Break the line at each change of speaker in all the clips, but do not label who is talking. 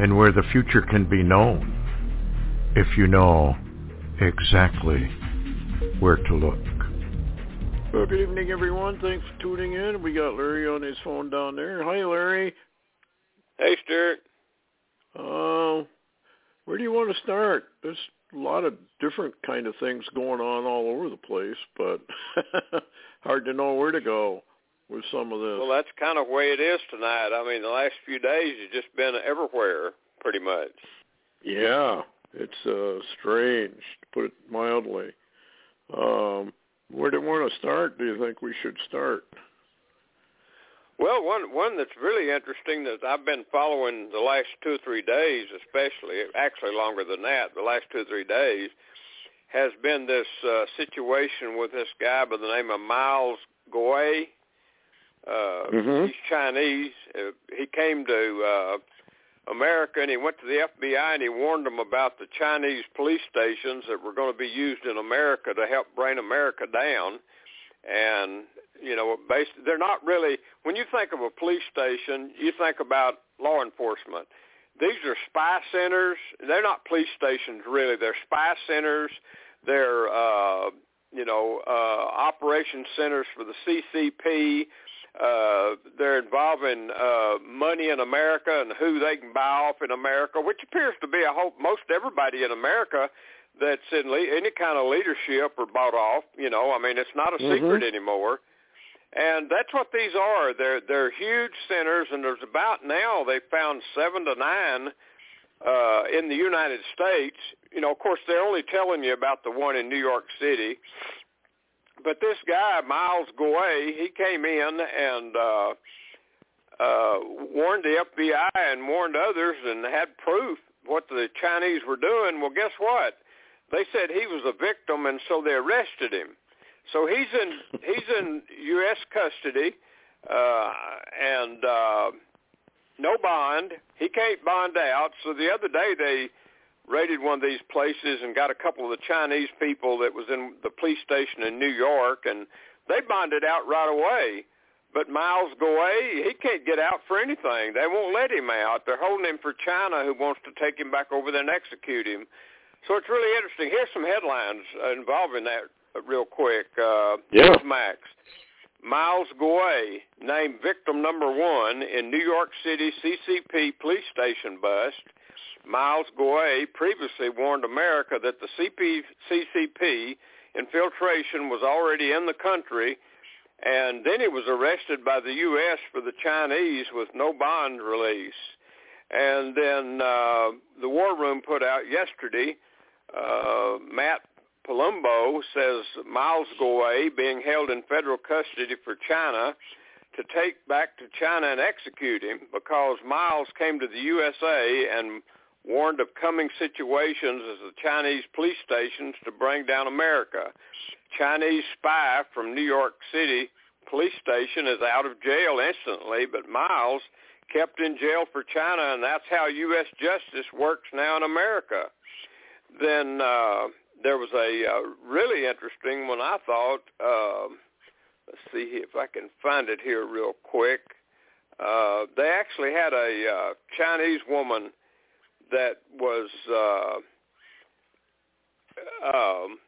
and where the future can be known if you know exactly where to look.
Well, good evening, everyone. Thanks for tuning in. We got Larry on his phone down there. Hi, Larry.
Hey, Stewart.
Uh, where do you want to start? There's a lot of different kind of things going on all over the place, but hard to know where to go with some of this.
Well, that's kind of the way it is tonight. I mean, the last few days have just been everywhere, pretty much.
Yeah, it's uh, strange, to put it mildly. Um, where do you want to start? Do you think we should start?
Well, one one that's really interesting that I've been following the last two or three days, especially actually longer than that, the last two or three days, has been this uh, situation with this guy by the name of Miles Guo. Uh,
Mhm.
He's Chinese. Uh, he came to uh, America and he went to the FBI and he warned them about the Chinese police stations that were going to be used in America to help bring America down. And you know, based, they're not really. When you think of a police station, you think about law enforcement. These are spy centers. They're not police stations really. They're spy centers. They're uh, you know uh, operation centers for the CCP. Uh, they're involving uh, money in America and who they can buy off in America, which appears to be a whole, most everybody in America that's in le- any kind of leadership or bought off. You know, I mean, it's not a
Mhm.
secret anymore. And that's what these are. They're they're huge centers, and there's about now they found seven to nine uh, in the United States. You know, of course, they're only telling you about the one in New York City. But this guy, Miles Guo, he came in and uh, uh, warned the FBI and warned others and had proof what the Chinese were doing. Well, guess what? They said he was a victim, and so they arrested him. So he's in he's in U.S. custody, uh, and uh, no bond. He can't bond out. So the other day they raided one of these places and got a couple of the Chinese people that was in the police station in New York, and they bonded out right away. But Miles Guo, he can't get out for anything. They won't let him out. They're holding him for China, who wants to take him back over there and execute him. So it's really interesting. Here's some headlines involving that real quick. Uh,
Yeah.
Max. Miles Guo named victim number one in New York City CCP police station bust. Miles Guo previously warned America that the CP, CCP infiltration was already in the country, and then he was arrested by the U.S. for the Chinese with no bond release. And then uh, the War Room put out yesterday, uh, Matt Palumbo says Miles Guo being held in federal custody for China to take back to China and execute him because Miles came to the USA and warned of coming situations as the Chinese police stations to bring down America. Chinese spy from New York City police station is out of jail instantly, but Miles kept in jail for China, and that's how U.S. justice works now in America. Then uh, there was a uh, really interesting one, I thought. Uh, let's see if I can find it here real quick. Uh, they actually had a uh, Chinese woman that was uh, um,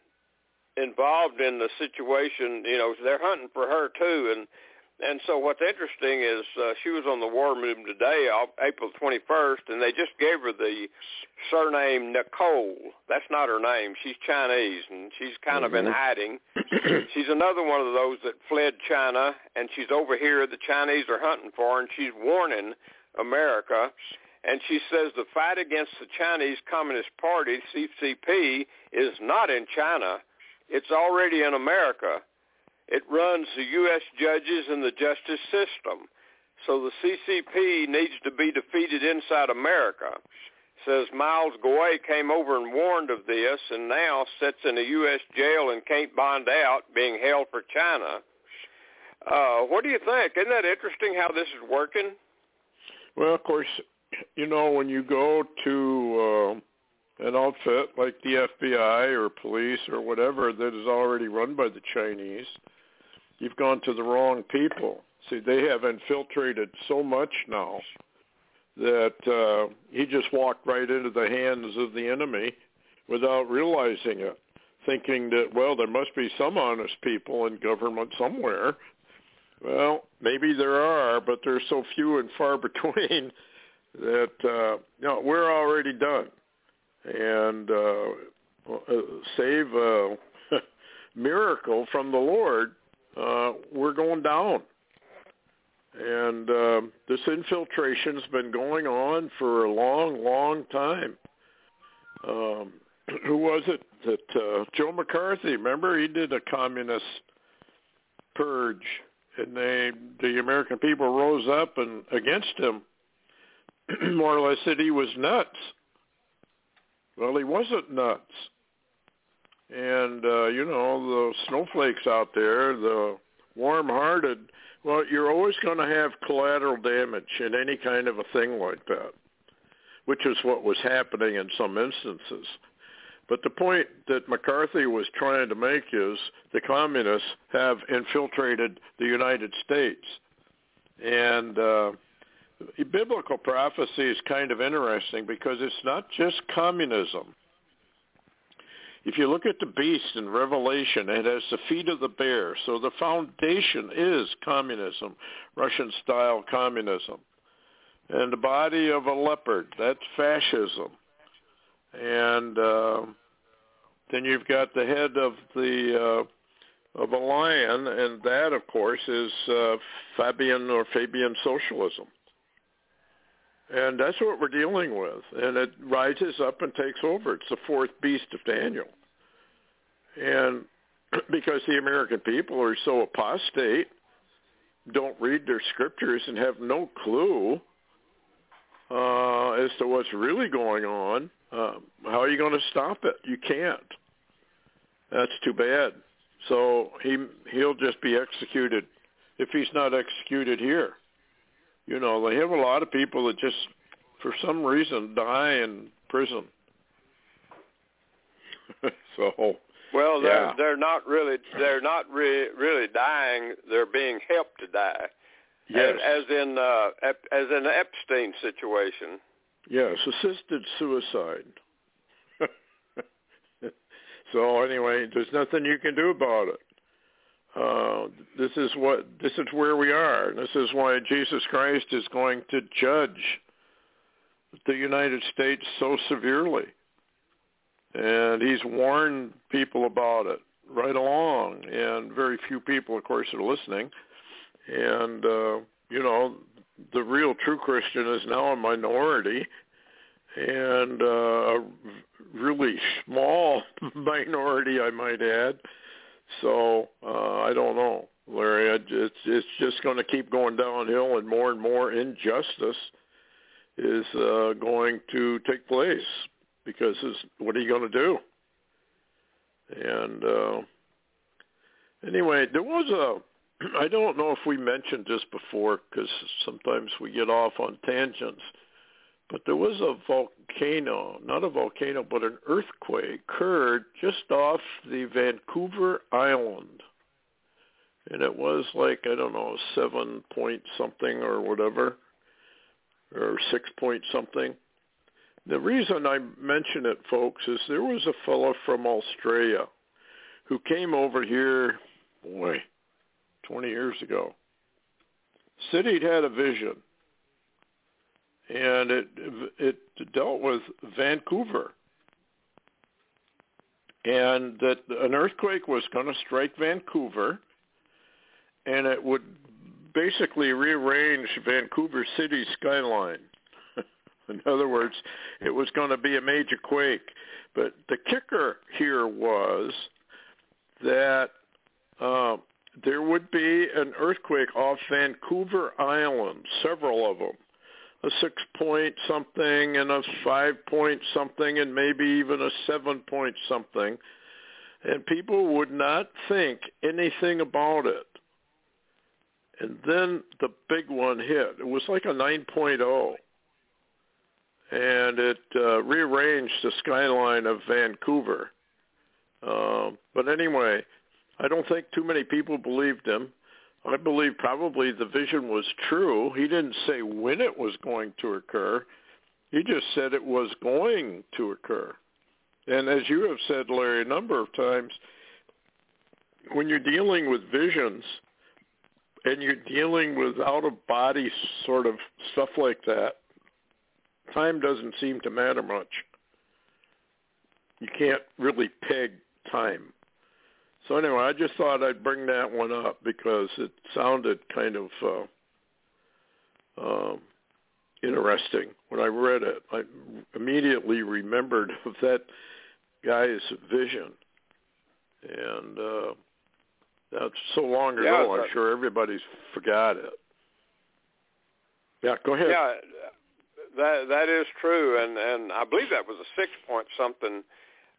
involved in the situation. You know, they're hunting for her too, and and so what's interesting is uh, she was on the War Room today, April 21st, and they just gave her the surname Nicole. That's not her name. She's Chinese, and she's kind of in
Mhm.
hiding. she's another one of those that fled China, and she's over here. The Chinese are hunting for her, and she's warning America. And she says the fight against the Chinese Communist Party, CCP, is not in China. It's already in America. It runs the U.S. judges and the justice system. So the CCP needs to be defeated inside America. says Miles Guo came over and warned of this and now sits in a U.S. jail and can't bond out, being held for China. Uh, what do you think? Isn't that interesting how this is working?
Well, of course, you know, when you go to uh, an outfit like the FBI or police or whatever that is already run by the Chinese, you've gone to the wrong people. See, they have infiltrated so much now that uh, he just walked right into the hands of the enemy without realizing it, thinking that, well, there must be some honest people in government somewhere. Well, maybe there are, but they're so few and far between that uh, you know, we're already done. And uh, uh save a miracle from the Lord, uh, we're going down. And uh, this infiltration's been going on for a long, long time. Um, who was it that uh, Joe McCarthy? Remember, he did a communist purge, and they the American people rose up and against him, more or less said he was nuts. Well, he wasn't nuts. And uh, you know the snowflakes out there, the warm-hearted well, you're always going to have collateral damage in any kind of a thing like that, which is what was happening in some instances. But the point that McCarthy was trying to make is the communists have infiltrated the United States. And uh, biblical prophecy is kind of interesting because it's not just communism. If you look at the beast in Revelation, it has the feet of the bear. So the foundation is communism, Russian-style communism. And the body of a leopard, that's fascism. And uh, then you've got the head of the uh, of a lion, and that, of course, is uh, Fabian or Fabian socialism. And that's what we're dealing with. And it rises up and takes over. It's the fourth beast of Daniel. And because the American people are so apostate, don't read their scriptures and have no clue uh, as to what's really going on, uh, how are you going to stop it? You can't. That's too bad. So he he'll just be executed if he's not executed here. You know, they have a lot of people that just, for some reason, die in prison. so.
Well, they're
yeah.
they're not really they're not re- really dying. They're being helped to die.
Yes.
As, as in uh, as in the Epstein situation.
Yes, assisted suicide. so anyway, there's nothing you can do about it. Uh, this is what this is where we are. This is why Jesus Christ is going to judge the United States so severely, and he's warned people about it right along. And very few people, of course, are listening. And uh, you know, the real true Christian is now a minority, and uh, a really small minority, I might add so uh, I don't know, Larry. It's it's just going to keep going downhill, and more and more injustice is uh, going to take place because what are you going to do? And uh, anyway, there was a. I don't know if we mentioned this before because sometimes we get off on tangents but there was a volcano, not a volcano, but an earthquake occurred just off the Vancouver Island. And it was like, I don't know, seven point something or whatever, or six point something. The reason I mention it, folks, is there was a fellow from Australia who came over here, boy, 20 years ago. Said he'd had a vision and it it dealt with Vancouver, and that an earthquake was going to strike Vancouver, and it would basically rearrange Vancouver City's skyline. In other words, it was going to be a major quake. But the kicker here was that uh, there would be an earthquake off Vancouver Island, several of them a six point something and a five point something and maybe even a seven point something. And people would not think anything about it. And then the big one hit. It was like a 9.0. And it uh, rearranged the skyline of Vancouver. Uh, but anyway, I don't think too many people believed him. I believe probably the vision was true. He didn't say when it was going to occur. He just said it was going to occur. And as you have said, Larry, a number of times, when you're dealing with visions and you're dealing with out-of-body sort of stuff like that, time doesn't seem to matter much. You can't really peg time. So anyway, I just thought I'd bring that one up because it sounded kind of uh, um, interesting when I read it. I immediately remembered of that guy's vision, and uh, that's so long ago.
Yeah,
I'm sure everybody's forgot it. Yeah, go ahead.
Yeah, that that is true, and and I believe that was a six point something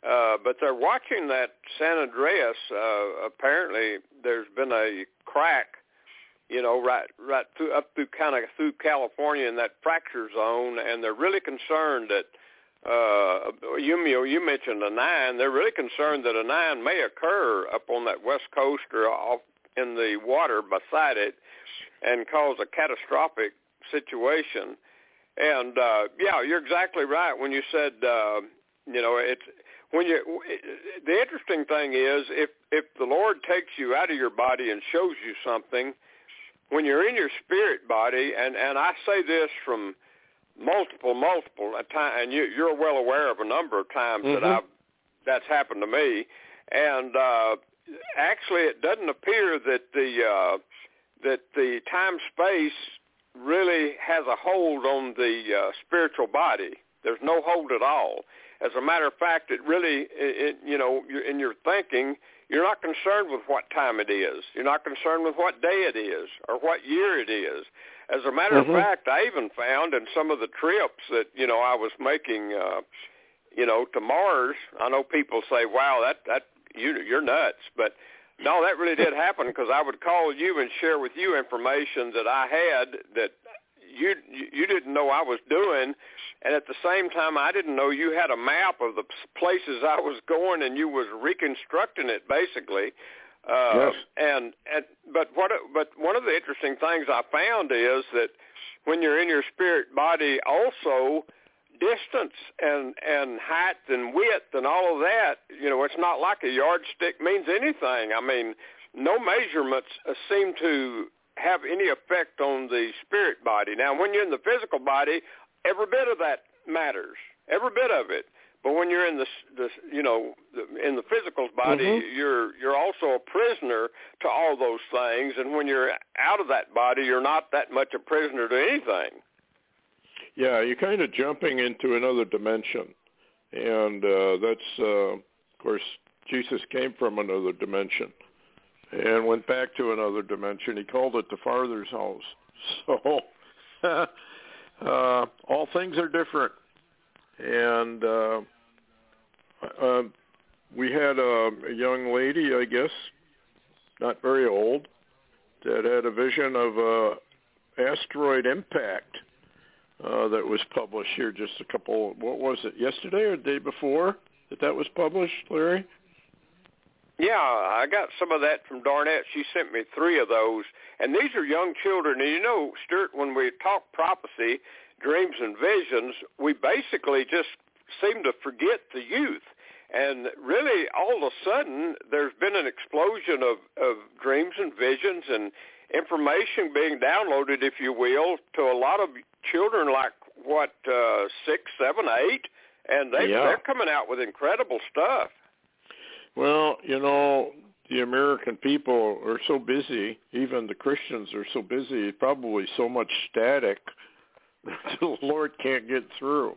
uh, but they're watching that San Andreas. Uh, apparently, there's been a crack, you know, right right through up through kind of through California in that fracture zone, and they're really concerned that uh, you you mentioned a nine. They're really concerned that a nine may occur up on that west coast or off in the water beside it, and cause a catastrophic situation. And uh, yeah, you're exactly right when you said uh, you know it's when you the interesting thing is if if the Lord takes you out of your body and shows you something, when you're in your spirit body, and and I say this from multiple multiple times, and you, you're well aware of a number of times
mm-hmm.
that I've that's happened to me, and uh, actually it doesn't appear that the uh, that the time space really has a hold on the uh, spiritual body. There's no hold at all. As a matter of fact, it really, it, you know, in your thinking, you're not concerned with what time it is. You're not concerned with what day it is or what year it is. As a matter
mm-hmm.
of fact, I even found in some of the trips that you know I was making, uh, you know, to Mars. I know people say, "Wow, that that you you're nuts," but no, that really did happen because I would call you and share with you information that I had that you you didn't know I was doing, and at the same time I didn't know you had a map of the places I was going, and you was reconstructing it basically.
Uh, yes.
And and but what but one of the interesting things I found is that when you're in your spirit body, also distance and and height and width and all of that, you know, it's not like a yardstick means anything. I mean, no measurements seem to have any effect on the spirit body. Now, when you're in the physical body, every bit of that matters, every bit of it. But when you're in the, the you know, the, in the physical body,
mm-hmm.
you're you're also a prisoner to all those things. And when you're out of that body, you're not that much a prisoner to anything.
Yeah, you're kind of jumping into another dimension, and uh, that's, uh, of course, Jesus came from another dimension and went back to another dimension. He called it the Father's house. So uh, all things are different. And uh, uh, we had a, a young lady, I guess, not very old, that had a vision of a asteroid impact uh, that was published here just a couple. What was it? Yesterday or the day before that that was published, Larry?
Yeah, I got some of that from Darnette. She sent me three of those. And these are young children. And you know, Stewart, when we talk prophecy, dreams and visions, we basically just seem to forget the youth. And really, all of a sudden, there's been an explosion of, of dreams and visions and information being downloaded, if you will, to a lot of children like, what, uh, six, seven, eight? And they,
yeah.
they're coming out with incredible stuff.
Well, you know, the American people are so busy, even the Christians are so busy, probably so much static that the Lord can't get through.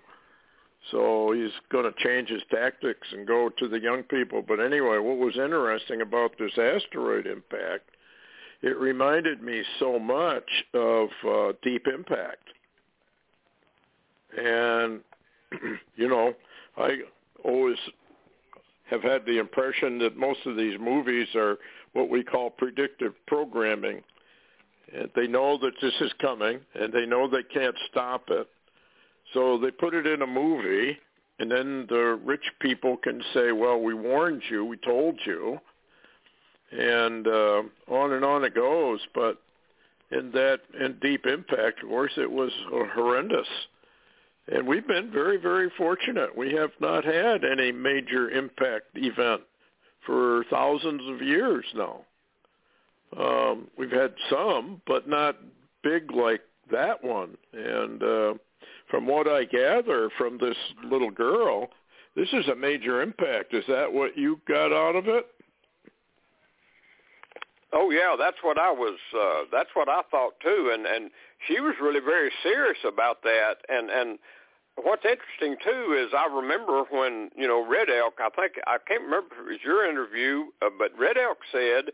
So he's going to change his tactics and go to the young people. But anyway, what was interesting about this asteroid impact, it reminded me so much of uh, Deep Impact. And you know, I always have had the impression that most of these movies are what we call predictive programming. And they know that this is coming, and they know they can't stop it. So they put it in a movie, and then the rich people can say, well, we warned you, we told you. And uh, on and on it goes. But in that in Deep Impact, of course, it was horrendous. And we've been very, very fortunate. We have not had any major impact event for thousands of years now. Um, we've had some, but not big like that one. And uh, from what I gather from this little girl, this is a major impact. Is that what you got out of it?
Oh yeah, that's what I was. Uh, that's what I thought too, and and she was really very serious about that. And and what's interesting too is I remember when you know Red Elk. I think I can't remember if it was your interview, uh, but Red Elk said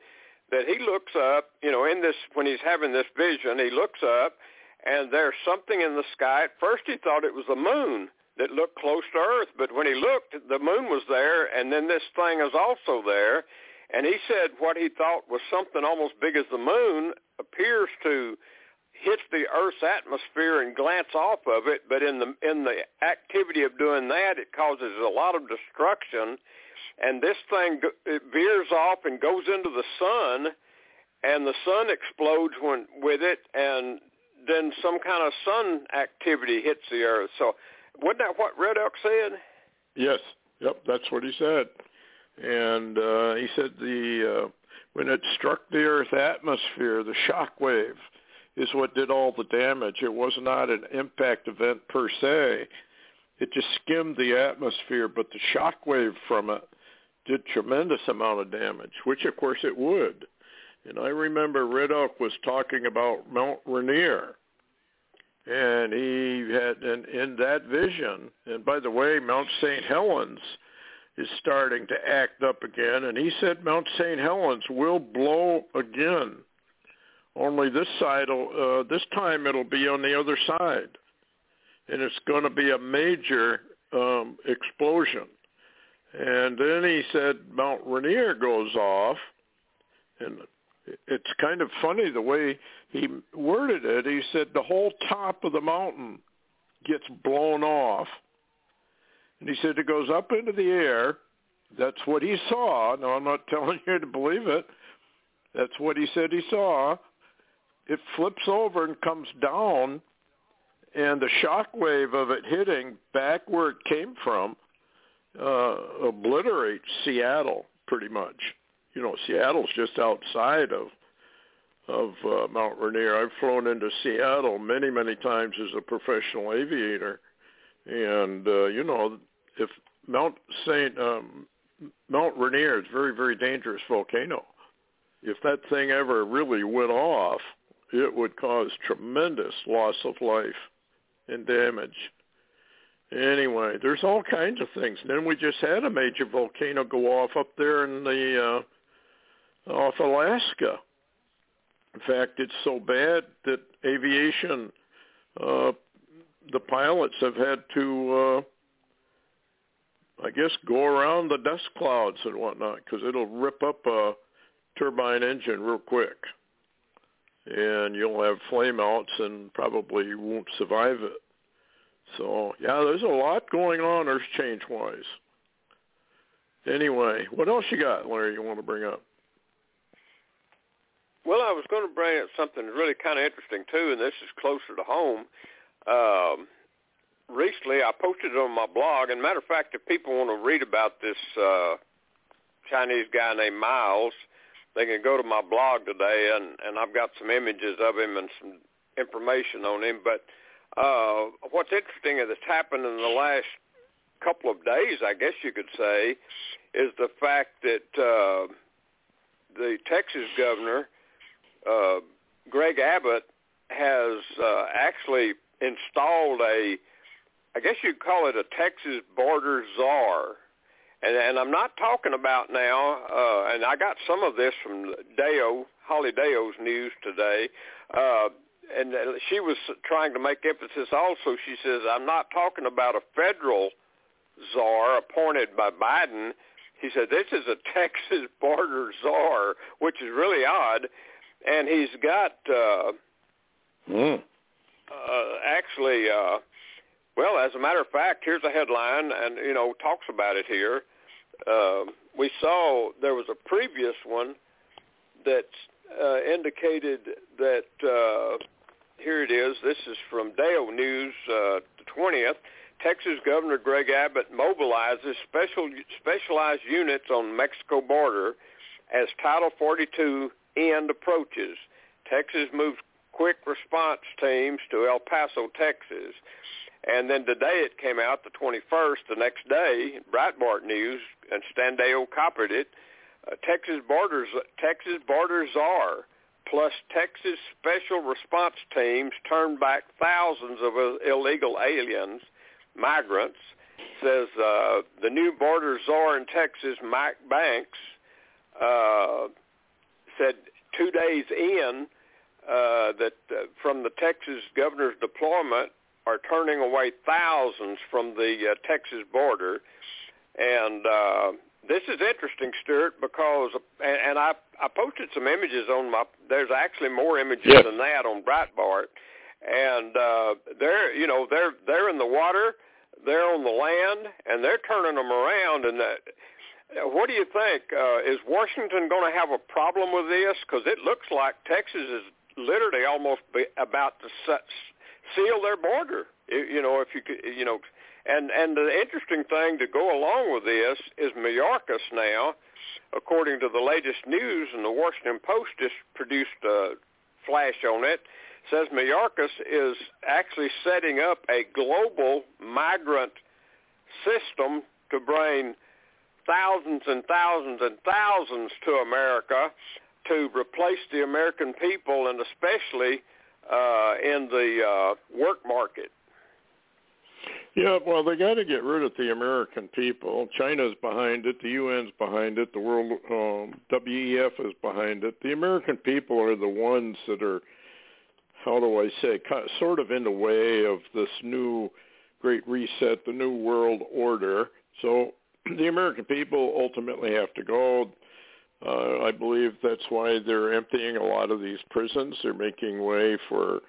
that he looks up. You know, in this when he's having this vision, he looks up, and there's something in the sky. At first, he thought it was the moon that looked close to Earth, but when he looked, the moon was there, and then this thing is also there and he said what he thought was something almost big as the moon appears to hit the Earth's atmosphere and glance off of it, but in the in the activity of doing that, it causes a lot of destruction, and this thing it veers off and goes into the sun, and the sun explodes when with it, and then some kind of sun activity hits the Earth. So, wasn't that what Red Elk said?
Yes. Yep. That's what he said and uh, he said the uh, when it struck the Earth atmosphere, the shock wave is what did all the damage. It was not an impact event per se. It just skimmed the atmosphere, but the shock wave from it did tremendous amount of damage, which of course it would. And I remember Red Elk was talking about Mount Rainier. And he had, in that vision, and by the way, Mount St. Helens is starting to act up again, and he said Mount St. Helens will blow again. Only this side, uh, this time it'll be on the other side, and it's going to be a major um, explosion. And then he said Mount Rainier goes off, and it's kind of funny the way he worded it. He said the whole top of the mountain gets blown off and he said it goes up into the air. That's what he saw. Now, I'm not telling you to believe it. That's what he said he saw. It flips over and comes down, and the shock wave of it hitting back where it came from uh, obliterates Seattle pretty much. You know, Seattle's just outside of of uh, Mount Rainier. I've flown into Seattle many, many times as a professional aviator, and uh, you know if Mount Saint um, Mount Rainier is a very very dangerous volcano. If that thing ever really went off, it would cause tremendous loss of life and damage. Anyway, there's all kinds of things. Then we just had a major volcano go off up there in the uh, off Alaska. In fact, it's so bad that aviation, uh, the pilots have had to uh, I guess go around the dust clouds and whatnot because it'll rip up a turbine engine real quick, and you'll have flameouts and probably won't survive it. So yeah, there's a lot going on Earth change wise. Anyway, what else you got, Larry? You want to bring up?
Well, I was going to bring up something really kind of interesting too, and this is closer to home. Um, recently I posted it on my blog. And matter of fact, if people want to read about this uh, Chinese guy named Miles, they can go to my blog today, and and I've got some images of him and some information on him. But uh, what's interesting that's happened in the last couple of days, I guess you could say, is the fact that uh, the Texas governor, uh, Greg Abbott, has uh, actually installed a I guess you'd call it a Texas border czar. And, and I'm not talking about now, uh, and I got some of this from Deyo, Holly Deyo's news today. Uh, and she was trying to make emphasis also. She says, "I'm not talking about a federal czar appointed by Biden." He said, "This is a Texas border czar, which is really odd." And he's got uh,
mm.
uh, actually, uh, well, as a matter of fact, here's a headline, and you know talks about it here. Uh, we saw there was a previous one that uh, indicated that uh, here it is. This is from Dale News, uh, the 20th. Texas Governor Greg Abbott mobilizes special specialized units on Mexico border as Title 42 end approaches. Texas moves quick response teams to El Paso, Texas. And then today it came out, the 21st, the next day, Breitbart News, and Standeyo copied it. Uh, Texas borders, Texas border czar, plus Texas special response teams turned back thousands of illegal aliens, migrants. Says uh, the new border czar in Texas, Mike Banks, uh, said two days in uh, that uh, from the Texas governor's deployment are turning away thousands from the uh, Texas border. And uh, this is interesting, Stewart, because and, and I I posted some images on my. There's actually more images
yes.
than that on Breitbart, and uh, they're you know they're they're in the water, they're on the land, and they're turning them around. And that, what do you think? Uh, is Washington going to have a problem with this? Because it looks like Texas is literally almost be about to set, seal their border. You know, if you could, you know, and and the interesting thing to go along with this is Mayorkas now, according to the latest news, and the Washington Post just produced a flash on it, says Mayorkas is actually setting up a global migrant system to bring thousands and thousands and thousands to America to replace the American people and especially uh, in the uh, work market.
Yeah, well, they got to get rid of the American people. China's behind it. The UN's behind it. The World um, WEF is behind it. The American people are the ones that are, how do I say, sort of in the way of this new Great Reset, the New World Order. So the American people ultimately have to go. Uh, I believe that's why they're emptying a lot of these prisons. They're making way for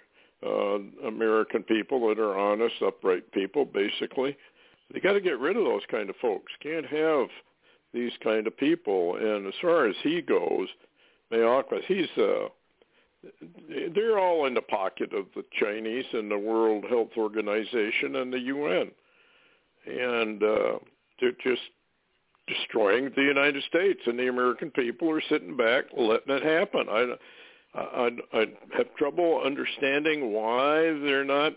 uh, American people that are honest, upright people, basically. They got to get rid of those kind of folks. Can't have these kind of people. And as far as he goes, Mayorkas, he's uh, they're all in the pocket of the Chinese and the World Health Organization and the UN, and uh, they're just destroying the United States, and the American people are sitting back letting it happen. I I, I I have trouble understanding why they're not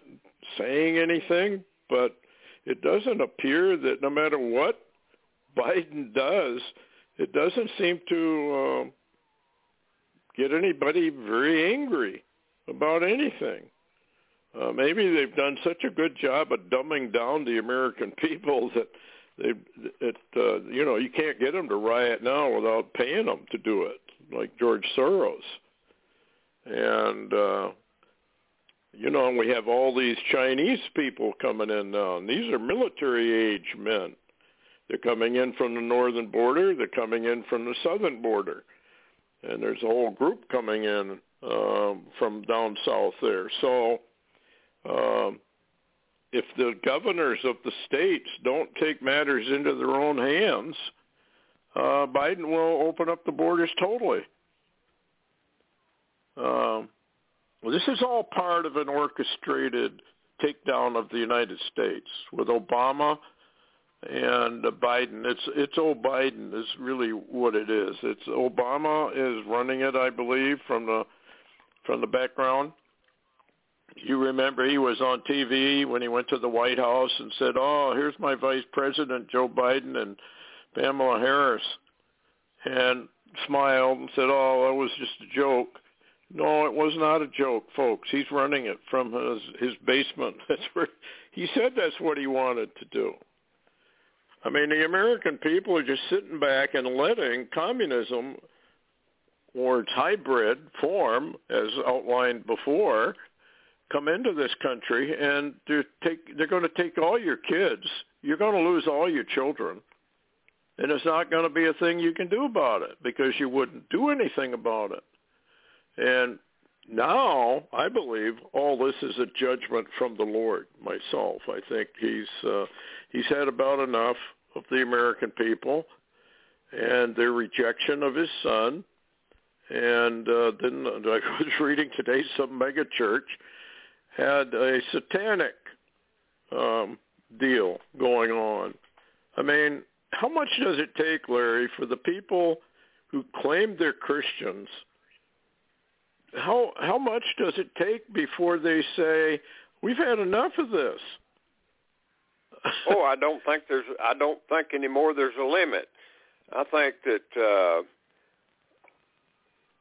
saying anything, but it doesn't appear that no matter what Biden does, it doesn't seem to uh, get anybody very angry about anything. Uh, maybe they've done such a good job of dumbing down the American people that they, it, uh, you know, you can't get them to riot now without paying them to do it, like George Soros and uh, you know we have all these Chinese people coming in now. And these are military age men. They're coming in from the northern border. They're coming in from the southern border, and there's a whole group coming in um, from down south there. So. Um, if the governors of the states don't take matters into their own hands, uh, Biden will open up the borders totally. Um, well, this is all part of an orchestrated takedown of the United States with Obama and Biden. It's it's old Biden is really what it is. It's Obama is running it, I believe, from the from the background. You remember he was on TV when he went to the White House and said, "Oh, here's my vice president, Joe Biden and Pamela Harris," and smiled and said, "Oh, that was just a joke." No, it was not a joke, folks. He's running it from his his basement. That's where he said that's what he wanted to do. I mean, the American people are just sitting back and letting communism or its hybrid form, as outlined before, come into this country and they're take they're going to take all your kids. You're going to lose all your children. And it's not going to be a thing you can do about it because you wouldn't do anything about it. And now I believe all this is a judgment from the Lord myself. I think he's uh, he's had about enough of the American people and their rejection of his son. And uh, then I was reading today some mega church had a satanic um, deal going on. I mean, how much does it take, Larry, for the people who claim they're Christians? How how much does it take before they say we've had enough of this?
oh, I don't think there's I don't think anymore there's a limit. I think that uh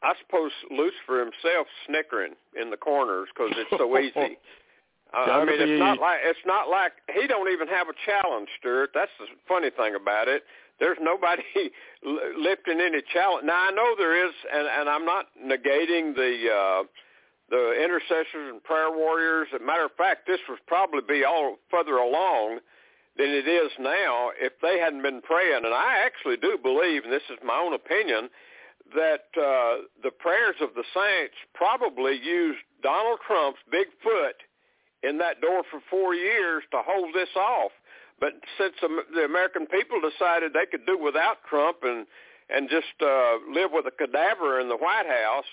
I suppose Lucifer himself snickering in the corners because it's so easy. Uh, I mean, it's not like it's not like he don't even have a challenge, Stewart. That's the funny thing about it. There's nobody lifting any challenge. Now I know there is, and and I'm not negating the uh, the intercessors and prayer warriors. As a matter of fact, this would probably be all further along than it is now if they hadn't been praying. And I actually do believe, and this is my own opinion, that uh, the prayers of the saints probably used Donald Trump's big foot in that door for four years to hold this off. But since the American people decided they could do without Trump and and just uh, live with a cadaver in the White House,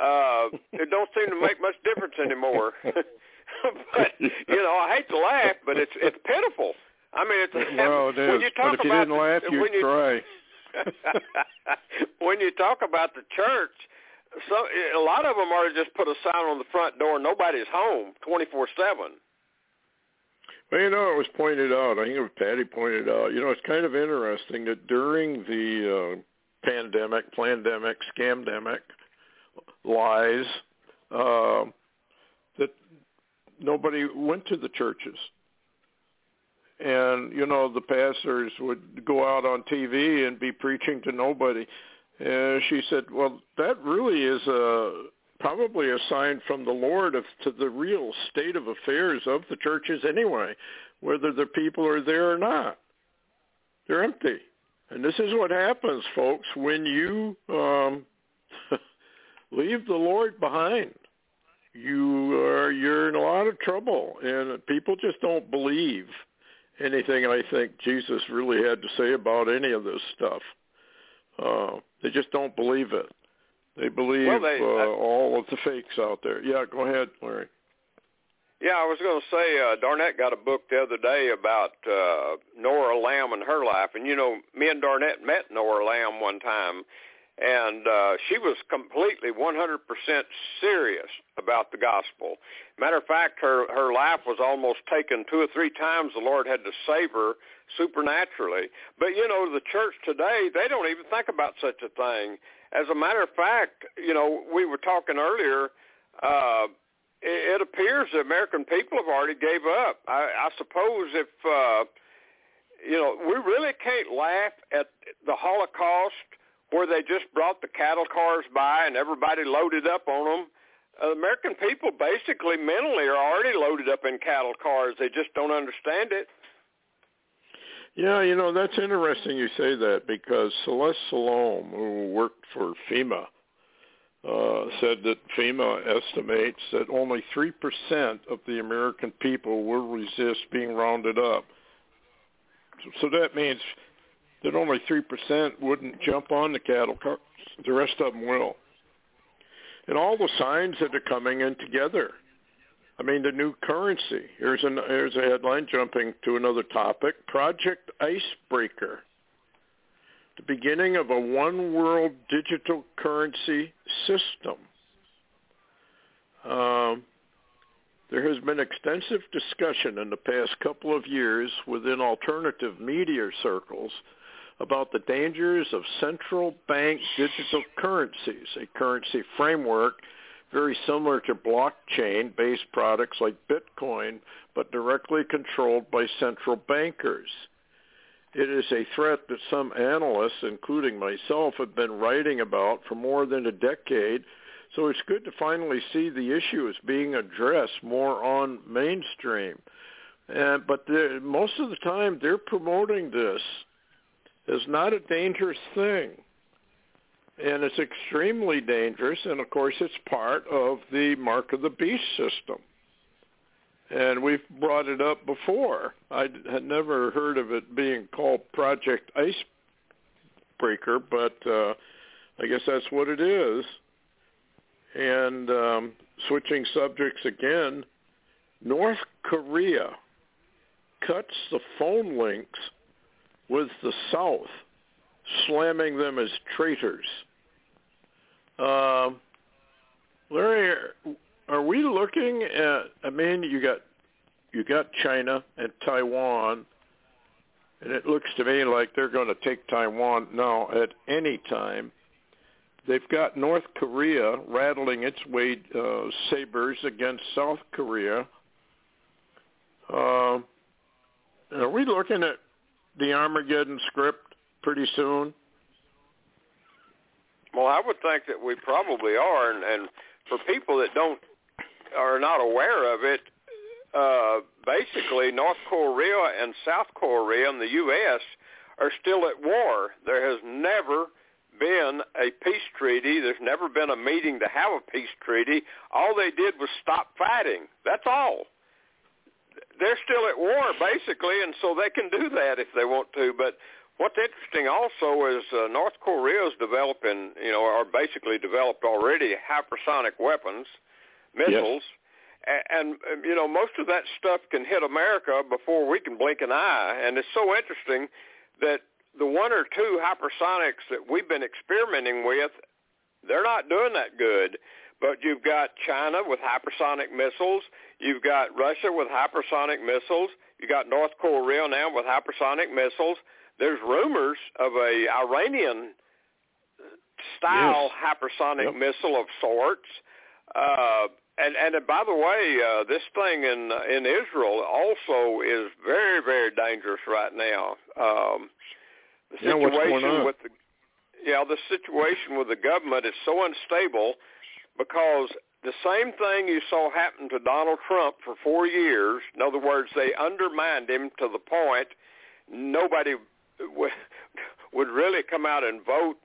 uh, it don't seem to make much difference anymore. but you know, I hate to laugh, but it's it's pitiful. I mean, it's
well, it is.
when you talk
but if you
about
didn't laugh,
the,
you'd
when you,
cry.
when you talk about the church, so a lot of them are just put a sign on the front door. Nobody's home twenty four seven.
Well, you know, it was pointed out. I think it was Patty pointed out. You know, it's kind of interesting that during the uh, pandemic, pandemic, scamdemic, lies, uh, that nobody went to the churches. And, you know, the pastors would go out on TV and be preaching to nobody. And she said, well, that really is a probably a sign from the Lord of to the real state of affairs of the churches anyway, whether the people are there or not. They're empty. And this is what happens, folks, when you um, leave the Lord behind. You are you're in a lot of trouble, and people just don't believe anything I think Jesus really had to say about any of this stuff. Uh, they just don't believe it. They believe
well, they,
uh,
uh,
all of the fakes out there. Yeah, go ahead, Larry.
Yeah, I was going to say uh, Darnett got a book the other day about uh, Nora Lam and her life, and you know, me and Darnett met Nora Lam one time, and uh, she was completely 100% serious about the gospel. Matter of fact, her her life was almost taken two or three times. The Lord had to save her supernaturally. But you know, the church today, they don't even think about such a thing. As a matter of fact, you know, we were talking earlier. Uh, it, it appears the American people have already gave up. I, I suppose if uh, you know, we really can't laugh at the Holocaust where they just brought the cattle cars by and everybody loaded up on them. Uh, American people basically mentally are already loaded up in cattle cars. They just don't understand it.
Yeah, you know, that's interesting you say that because Celeste Solum, who worked for FEMA, uh, said that FEMA estimates that only 3% of the American people will resist being rounded up. So, so that means that only 3% wouldn't jump on the cattle cars. The rest of them will. And all the signs that are coming in together. I mean, the new currency. Here's, an, here's a headline jumping to another topic. Project Icebreaker. The beginning of a one world digital currency system. Um, there has been extensive discussion in the past couple of years within alternative media circles about the dangers of central bank digital currencies, a currency framework very similar to blockchain-based products like Bitcoin, but directly controlled by central bankers. It is a threat that some analysts, including myself, have been writing about for more than a decade So it's good to finally see the issue as being addressed more on mainstream. And, but most of the time they're promoting this as not a dangerous thing. And it's extremely dangerous. And of course, it's part of the mark of the beast system. And we've brought it up before. I had never heard of it being called Project Icebreaker, but uh, I guess that's what it is. And um, switching subjects again, North Korea cuts the phone links with the South, slamming them as traitors. Uh, Larry, are we looking at? I mean, you got you got China and Taiwan, and it looks to me like they're going to take Taiwan now at any time. They've got North Korea rattling its way uh, sabers against South Korea. Uh, are we looking at the Armageddon script pretty soon?
Well, I would think that we probably are, and, and for people that don't are not aware of it, uh, basically North Korea and South Korea and the U.S. are still at war. There has never been a peace treaty. There's never been a meeting to have a peace treaty. All they did was stop fighting. That's all. They're still at war basically, and so they can do that if they want to. But what's interesting also is uh, North Korea is developing, you know, or basically developed already hypersonic weapons, missiles. Yes. And, and you know most of that stuff can hit America before we can blink an eye, and it's so interesting that the one or two hypersonics that we've been experimenting with, they're not doing that good. But you've got China with hypersonic missiles. You've got Russia with hypersonic missiles. You've got North Korea now with hypersonic missiles. There's rumors of a Iranian style yes. hypersonic yep. missile of sorts. Uh, and and by the way, uh, this thing in in Israel also is very very dangerous right now. Um, the situation
yeah,
with the yeah, the situation with the government is so unstable because the same thing you saw happen to Donald Trump for four years. In other words, they undermined him to the point nobody w- would really come out and vote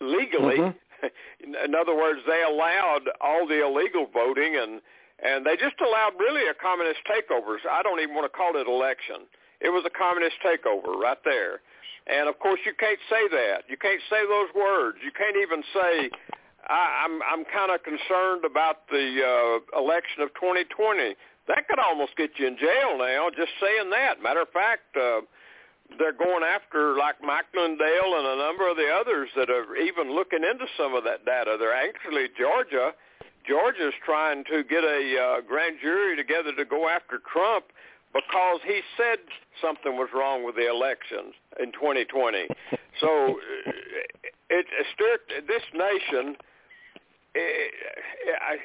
legally. Mm-hmm. In other words, they allowed all the illegal voting and and they just allowed really a communist takeover. I don't even want to call it election. It was a communist takeover right there. And of course, you can't say that. You can't say those words. You can't even say, I, "I'm I'm kind of concerned about the uh, election of 2020." That could almost get you in jail now, just saying that. Matter of fact, uh, they're going after like Mike Lindell and a number of the others that are even looking into some of that data. They're actually Georgia. Georgia's trying to get a uh, grand jury together to go after Trump because he said something was wrong with the elections in 2020. So it, it this nation, it,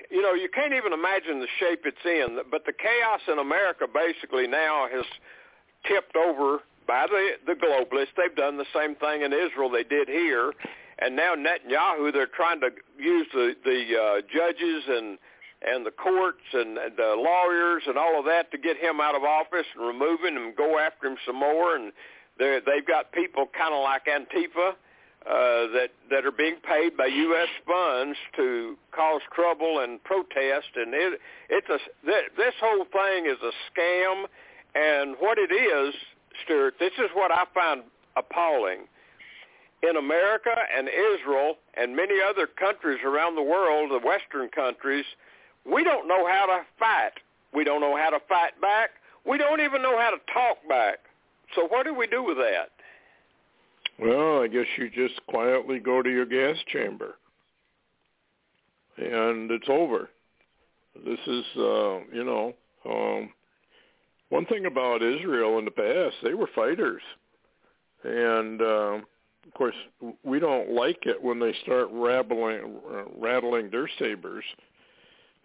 you know, you can't even imagine the shape it's in. But the chaos in America basically now has tipped over by the the globalists. They've done the same thing in Israel they did here, and now Netanyahu they're trying to use the the uh, judges and and the courts and the lawyers and all of that to get him out of office and remove him and go after him some more. And they've got people kind of like Antifa uh, that that are being paid by U.S. funds to cause trouble and protest. And it it's a this whole thing is a scam. And what it is, Stewart, this is what I find appalling. In America and Israel and many other countries around the world, the Western countries, we don't know how to fight. We don't know how to fight back. We don't even know how to talk back. So what do we do with that?
Well, I guess you just quietly go to your gas chamber. And it's over. This is, uh, you know, um, one thing about Israel in the past, they were fighters. And, uh, of course, we don't like it when they start rattling, rattling their sabers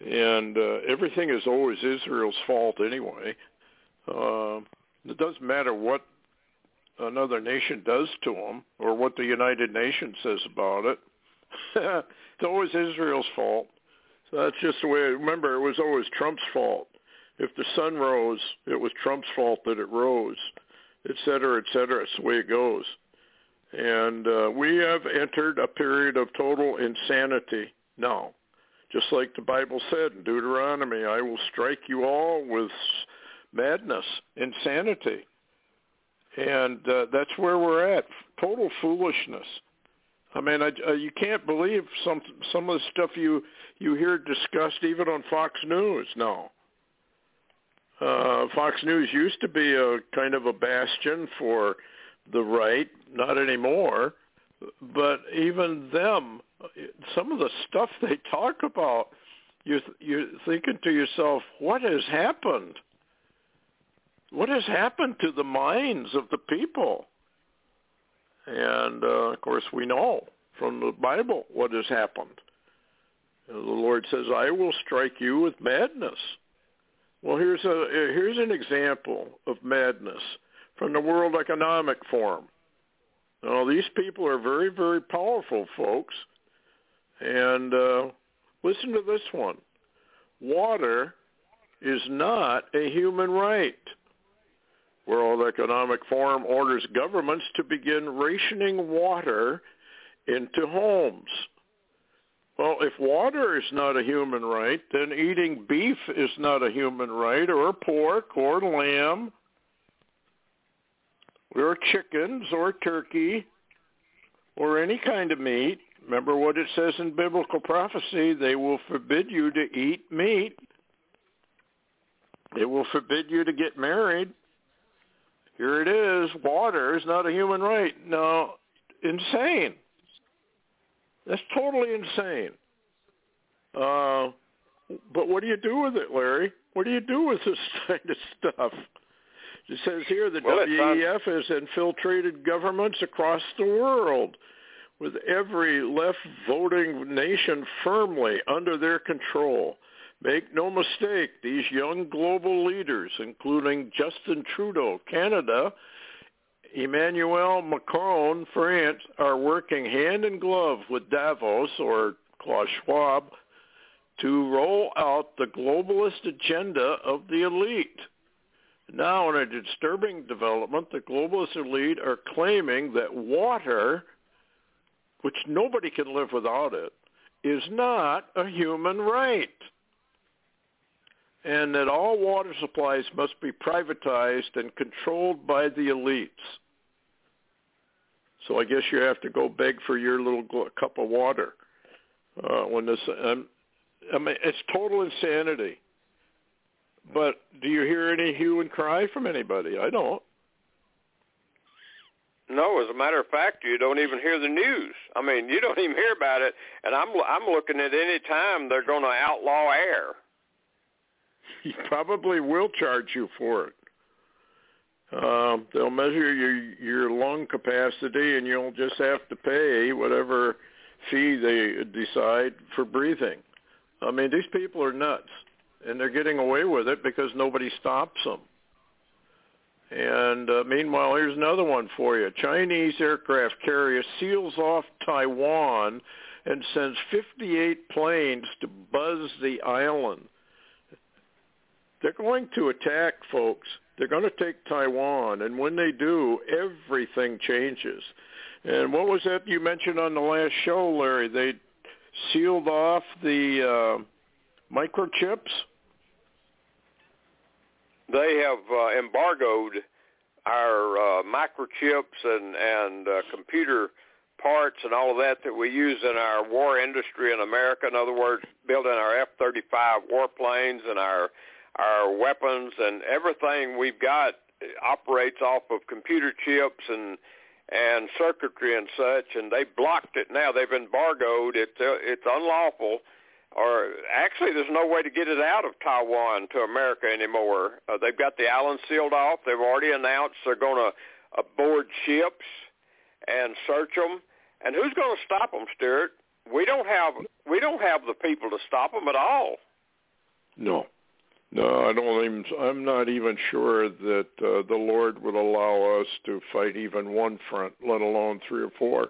and uh, everything is always Israel's fault anyway. Uh, it doesn't matter what another nation does to them or what the United Nations says about it. it's always Israel's fault. So that's just the way. Remember, it was always Trump's fault. If the sun rose, it was Trump's fault that it rose, et cetera, et cetera. It's the way it goes. And uh, we have entered a period of total insanity now. Just like the Bible said in Deuteronomy, I will strike you all with madness, insanity. And uh, that's where we're at, total foolishness. I mean, I, uh, you can't believe some some of the stuff you you hear discussed even on Fox News now. Uh, Fox News used to be a kind of a bastion for the right, not anymore. But even them, some of the stuff they talk about, you you're thinking to yourself, what has happened? What has happened to the minds of the people? And uh, of course, we know from the Bible what has happened. The Lord says, "I will strike you with madness." Well, here's a here's an example of madness from the World Economic Forum. Now, these people are very, very powerful, folks. And uh, listen to this one. Water is not a human right. World Economic Forum orders governments to begin rationing water into homes. Well, if water is not a human right, then eating beef is not a human right, or pork, or lamb, or chickens, or turkey, or any kind of meat. Remember what it says in biblical prophecy, they will forbid you to eat meat. They will forbid you to get married. Here it is. Water is not a human right. No, insane. That's totally insane. Uh, but what do you do with it, Larry? What do you do with this kind of stuff? It says here the
well,
WEF has infiltrated governments across the world with every left voting nation firmly under their control. Make no mistake, these young global leaders, including Justin Trudeau, Canada, Emmanuel Macron, France, are working hand in glove with Davos or Klaus Schwab to roll out the globalist agenda of the elite. Now, in a disturbing development, the globalist elite are claiming that water, which nobody can live without it, is not a human right and that all water supplies must be privatized and controlled by the elites. So I guess you have to go beg for your little cup of water uh, when this. Um, I mean, it's total insanity. But do you hear any hue and cry from anybody? I don't.
No, as a matter of fact, you don't even hear the news. I mean, you don't even hear about it. And I'm I'm looking at any time they're going to outlaw air.
he probably will charge you for it. Um, they'll measure your your lung capacity, and you'll just have to pay whatever fee they decide for breathing. I mean, these people are nuts, and they're getting away with it because nobody stops them. And uh, meanwhile, here's another one for you. Chinese aircraft carrier seals off Taiwan and sends 58 planes to buzz the island. They're going to attack, folks. They're going to take Taiwan, and when they do, everything changes. And what was that you mentioned on the last show, Larry? They sealed off the uh, microchips.
They have uh, embargoed our uh, microchips and and uh, computer parts and all of that that we use in our war industry in America. In other words, building our F-35 warplanes and our our weapons and everything we've got operates off of computer chips and and circuitry and such and they blocked it. Now they've embargoed. It uh, it's unlawful. Or actually there's no way to get it out of Taiwan to America anymore. Uh, they've got the island sealed off. They've already announced they're going to uh, board ships and search them and who's going to stop them Stewart we don't have we don't have the people to stop them at all.
No no, I don't even. I'm not even sure that uh, the Lord would allow us to fight even one front, let alone three or four.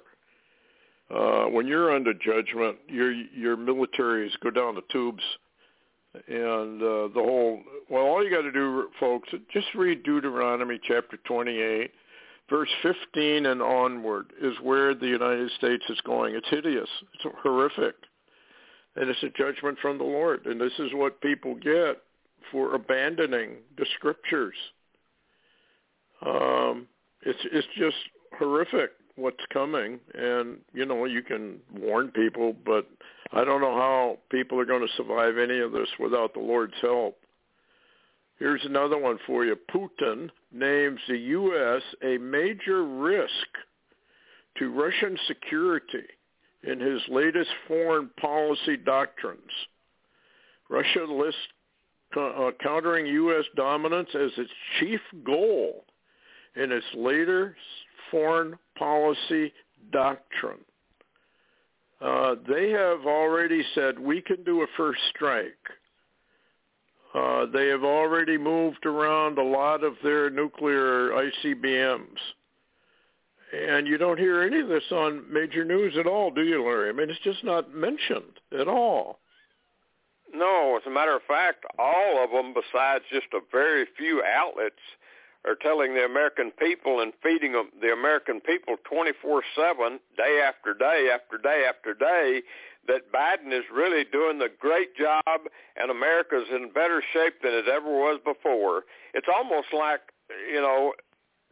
Uh, when you're under judgment, your your militaries go down the tubes, and uh, the whole. Well, all you got to do, folks, just read Deuteronomy chapter 28, verse 15 and onward is where the United States is going. It's hideous. It's horrific, and it's a judgment from the Lord. And this is what people get for abandoning the scriptures. Um, it's it's just horrific what's coming, and you know you can warn people, but I don't know how people are going to survive any of this without the Lord's help. Here's another one for you. Putin names the U.S. a major risk to Russian security in his latest foreign policy doctrines. Russia lists uh, countering U.S. dominance as its chief goal in its later foreign policy doctrine. Uh, they have already said we can do a first strike. Uh, they have already moved around a lot of their nuclear ICBMs. And you don't hear any of this on major news at all, do you, Larry? I mean, it's just not mentioned at all.
No, as a matter of fact, all of them, besides just a very few outlets, are telling the American people and feeding them, the American people 24/7, day after day after day after day, that Biden is really doing the great job and America's in better shape than it ever was before. It's almost like, you know,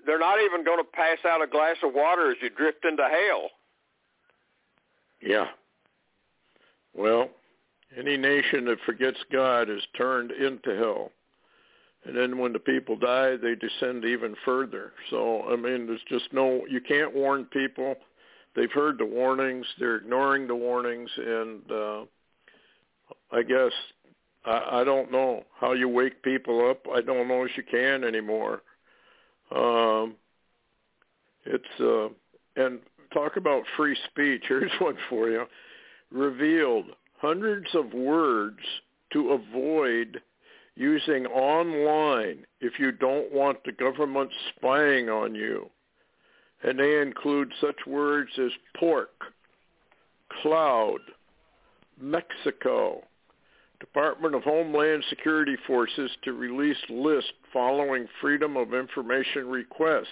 they're not even going to pass out a glass of water as you drift into hell.
Yeah. Well, any nation that forgets God is turned into hell and then when the people die, they descend even further. So I mean, there's just no you can't warn people. They've heard the warnings. They're ignoring the warnings, and uh, I guess I, I don't know how you wake people up. I don't know if you can anymore. Um, it's uh, and talk about free speech. Here's one for you. Revealed hundreds of words to avoid using online if you don't want the government spying on you. And they include such words as pork, cloud, Mexico, Department of Homeland Security Forces to release list following Freedom of Information requests.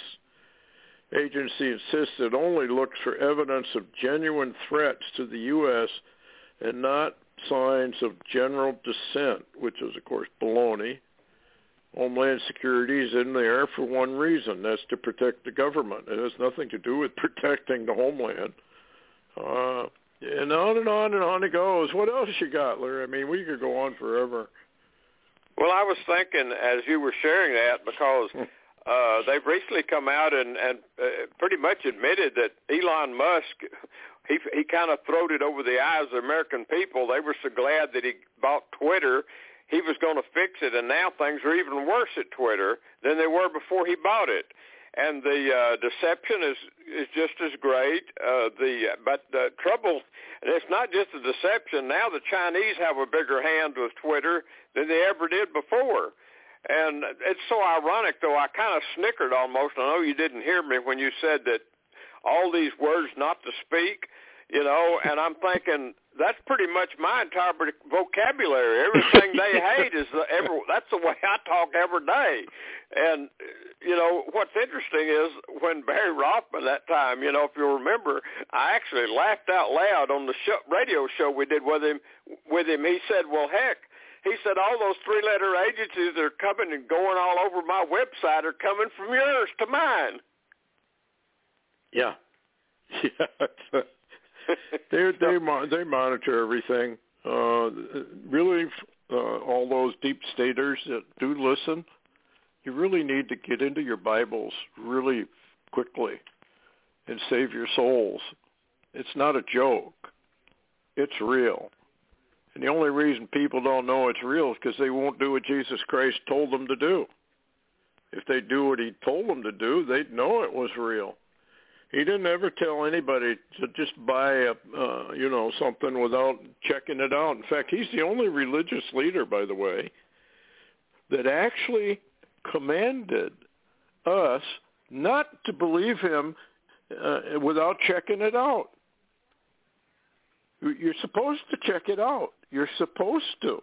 Agency insists it only looks for evidence of genuine threats to the U.S. and not signs of general dissent, which is, of course, baloney. Homeland Security is in there for one reason. That's to protect the government. It has nothing to do with protecting the homeland. Uh, and on and on and on it goes. What else you got, Larry? I mean, we could go on forever.
Well, I was thinking as you were sharing that because uh, they've recently come out and, and uh, pretty much admitted that Elon Musk he he kind of throwed it over the eyes of the American people. They were so glad that he bought Twitter. He was going to fix it, and now things are even worse at Twitter than they were before he bought it. And the uh, deception is is just as great. Uh, the but the trouble, and it's not just the deception. Now the Chinese have a bigger hand with Twitter than they ever did before. And it's so ironic, though. I kind of snickered almost. I know you didn't hear me when you said that all these words not to speak, you know, and I'm thinking that's pretty much my entire vocabulary. Everything they hate is the, every. That's the way I talk every day. And you know what's interesting is when Barry Rothman that time, you know, if you remember, I actually laughed out loud on the show, radio show we did with him. With him, he said, "Well, heck." He said all those three-letter agencies that are coming and going all over my website are coming from yours to mine.
Yeah, yeah. they they they monitor everything. Uh, really, uh, all those deep staters that do listen, you really need to get into your Bibles really quickly and save your souls. It's not a joke. It's real. And the only reason people don't know it's real is because they won't do what Jesus Christ told them to do. If they do what he told them to do, they'd know it was real. He didn't ever tell anybody to just buy a, uh, you know, something without checking it out. In fact, he's the only religious leader, by the way, that actually commanded us not to believe him uh, without checking it out. You're supposed to check it out. You're supposed to.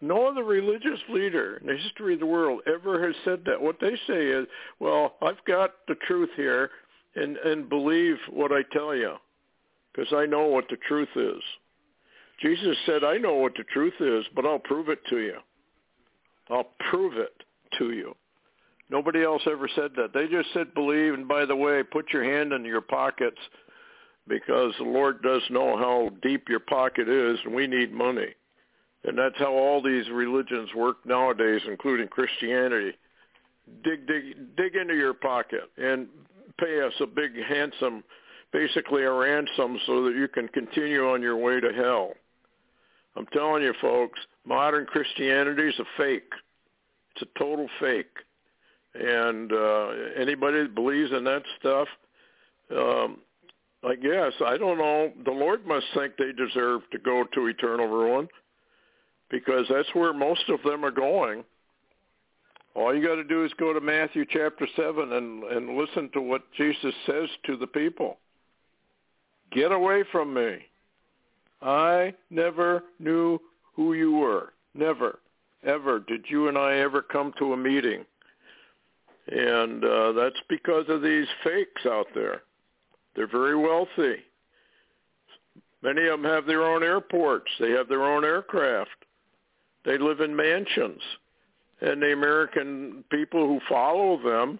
No other religious leader in the history of the world ever has said that. What they say is, well, I've got the truth here and, and believe what I tell you because I know what the truth is. Jesus said, I know what the truth is, but I'll prove it to you. I'll prove it to you. Nobody else ever said that. They just said believe, and by the way, put your hand in your pockets because the Lord does know how deep your pocket is, and we need money. And that's how all these religions work nowadays, including Christianity. Dig, dig, dig into your pocket and pay us a big, handsome, basically a ransom, so that you can continue on your way to hell. I'm telling you, folks, modern Christianity is a fake. It's a total fake. And uh, anybody that believes in that stuff, um, I guess I don't know. The Lord must think they deserve to go to eternal ruin because that's where most of them are going. All you got to do is go to Matthew chapter 7 and, and listen to what Jesus says to the people. Get away from me. I never knew who you were. Never, ever did you and I ever come to a meeting. And uh, that's because of these fakes out there. They're very wealthy. Many of them have their own airports. They have their own aircraft. They live in mansions. And the American people who follow them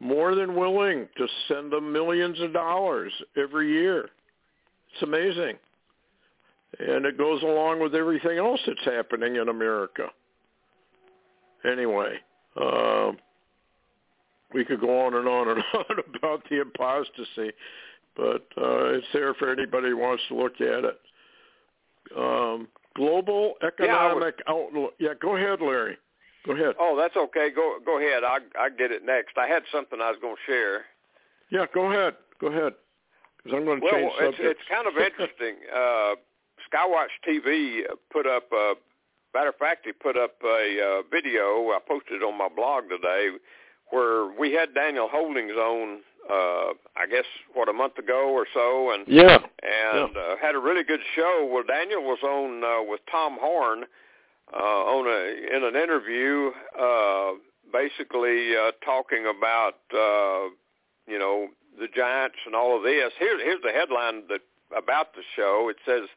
more than willing to send them millions of dollars every year. It's amazing. And it goes along with everything else that's happening in America. Anyway, uh, we could go on and on and on about the apostasy but uh, it's there for anybody who wants to look at it. Um, global economic
yeah,
outlook. Yeah, go ahead, Larry. Go ahead.
Oh, that's okay. Go go ahead. I I get it next. I had something I was going to share.
Yeah, go ahead. Go ahead. Because I'm going to
well,
change
subjects. Well, it's, it's kind of interesting. uh, Skywatch TV put up. A, matter of fact, he put up a uh, video. I posted it on my blog today, where we had Daniel Holdings on uh I guess what a month ago or so and
yeah
and
yeah.
Uh, had a really good show. Well, Daniel was on uh, with Tom Horn uh on a in an interview uh basically uh talking about uh you know the Giants and all of this. Here here's the headline that about the show. It says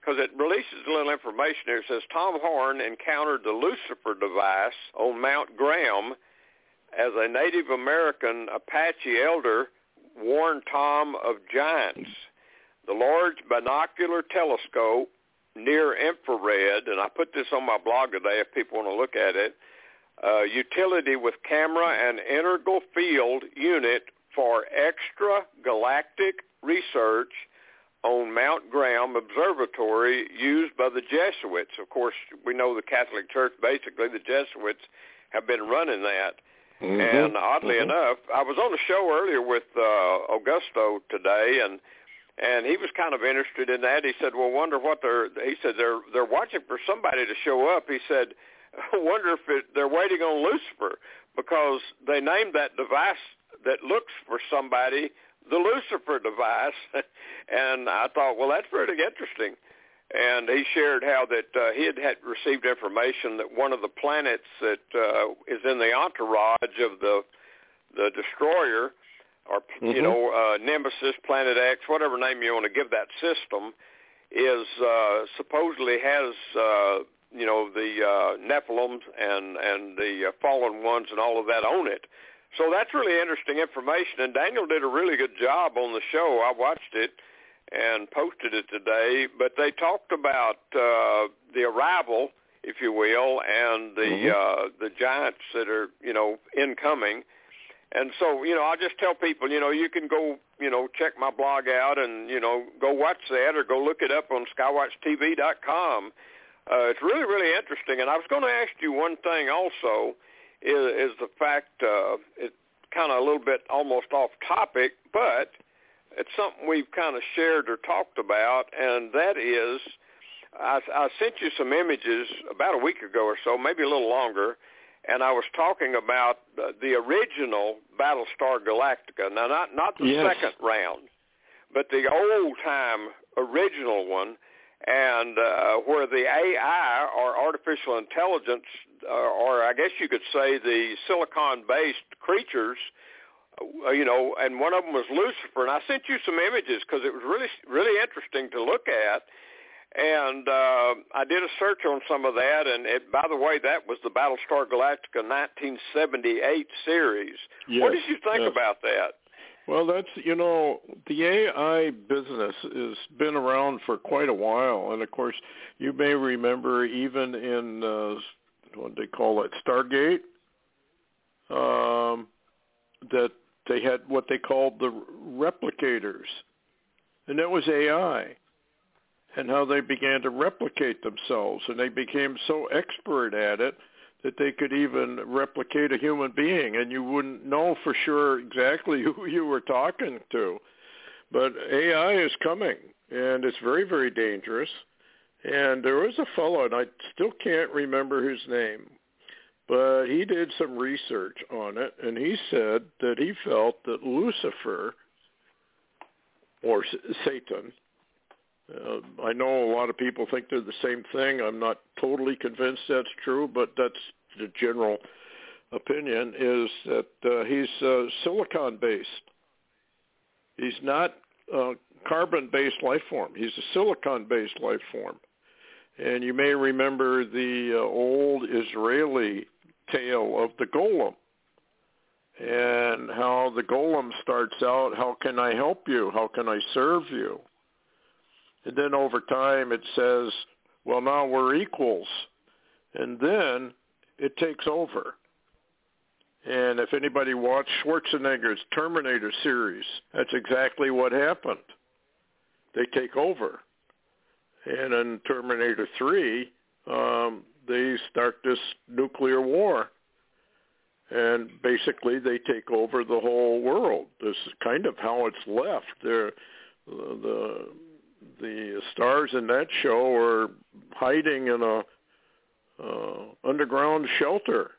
because it releases a little information here. It says Tom Horn encountered the Lucifer device on Mount Graham as a Native American Apache elder warned Tom of giants. The large binocular telescope near infrared, and I put this on my blog today if people want to look at it, uh, utility with camera and integral field unit for extragalactic research on Mount Graham Observatory used by the Jesuits. Of course, we know the Catholic Church, basically the Jesuits, have been running that. Mm-hmm. And oddly mm-hmm. enough, I was on a show earlier with uh, Augusto today, and and he was kind of interested in that. He said, "Well, wonder what they're." He said they're they're watching for somebody to show up. He said, "Wonder if it, they're waiting on Lucifer because they named that device that looks for somebody the Lucifer device." and I thought, well, that's pretty interesting and he shared how that uh, he had, had received information that one of the planets that uh, is in the entourage of the the destroyer, or mm-hmm. you know uh, Nemesis, Planet X, whatever name you want to give that system, is uh, supposedly has uh, you know the uh, Nephilims and and the uh, fallen ones and all of that on it. So that's really interesting information, and Daniel did a really good job on the show. I watched it and posted it today. But they talked about uh, the arrival, if you will, and the mm-hmm. uh, the giants that are you know incoming. And so, you know, I'll just tell people, you know, you can go, you know, check my blog out and, you know, go watch that or go look it up on skywatchtv.com. Uh, it's really, really interesting. And I was going to ask you one thing also is, is the fact, uh, it kind of a little bit almost off topic, but it's something we've kind of shared or talked about, and that is I, I sent you some images about a week ago or so, maybe a little longer, and I was talking about the, the original Battlestar Galactica. Now, not not the
yes.
second round, but the old time original one, and uh, where the AI or artificial intelligence, uh, or I guess you could say the silicon-based creatures, uh, you know, and one of them was Lucifer, and I sent you some images because it was really really interesting to look at. And uh, I did a search on some of that, and it, by the way, that was the Battlestar Galactica 1978 series.
Yes,
what did you think
yes.
about that?
Well, that's you know the AI business has been around for quite a while, and of course you may remember even in uh, what do they call it Stargate, um, that they had what they called the replicators, and that was AI, and how they began to replicate themselves, and they became so expert at it that they could even replicate a human being and you wouldn't know for sure exactly who you were talking to. But AI is coming and it's very, very dangerous. And there was a fellow, and I still can't remember his name, but he did some research on it, and he said that he felt that Lucifer, or Satan, uh, I know a lot of people think they're the same thing. I'm not totally convinced that's true, but that's the general opinion is that uh, he's uh, silicon based. He's not a carbon based life form. He's a silicon based life form. And you may remember the uh, old Israeli tale of the golem and how the golem starts out, how can I help you? How can I serve you? And then over time it says, well, now we're equals. And then it takes over. And if anybody watched Schwarzenegger's Terminator series, that's exactly what happened. They take over. And in Terminator 3, um, they start this nuclear war. And basically they take over the whole world. This is kind of how it's left. They're, the the the stars in that show are hiding in a uh, underground shelter.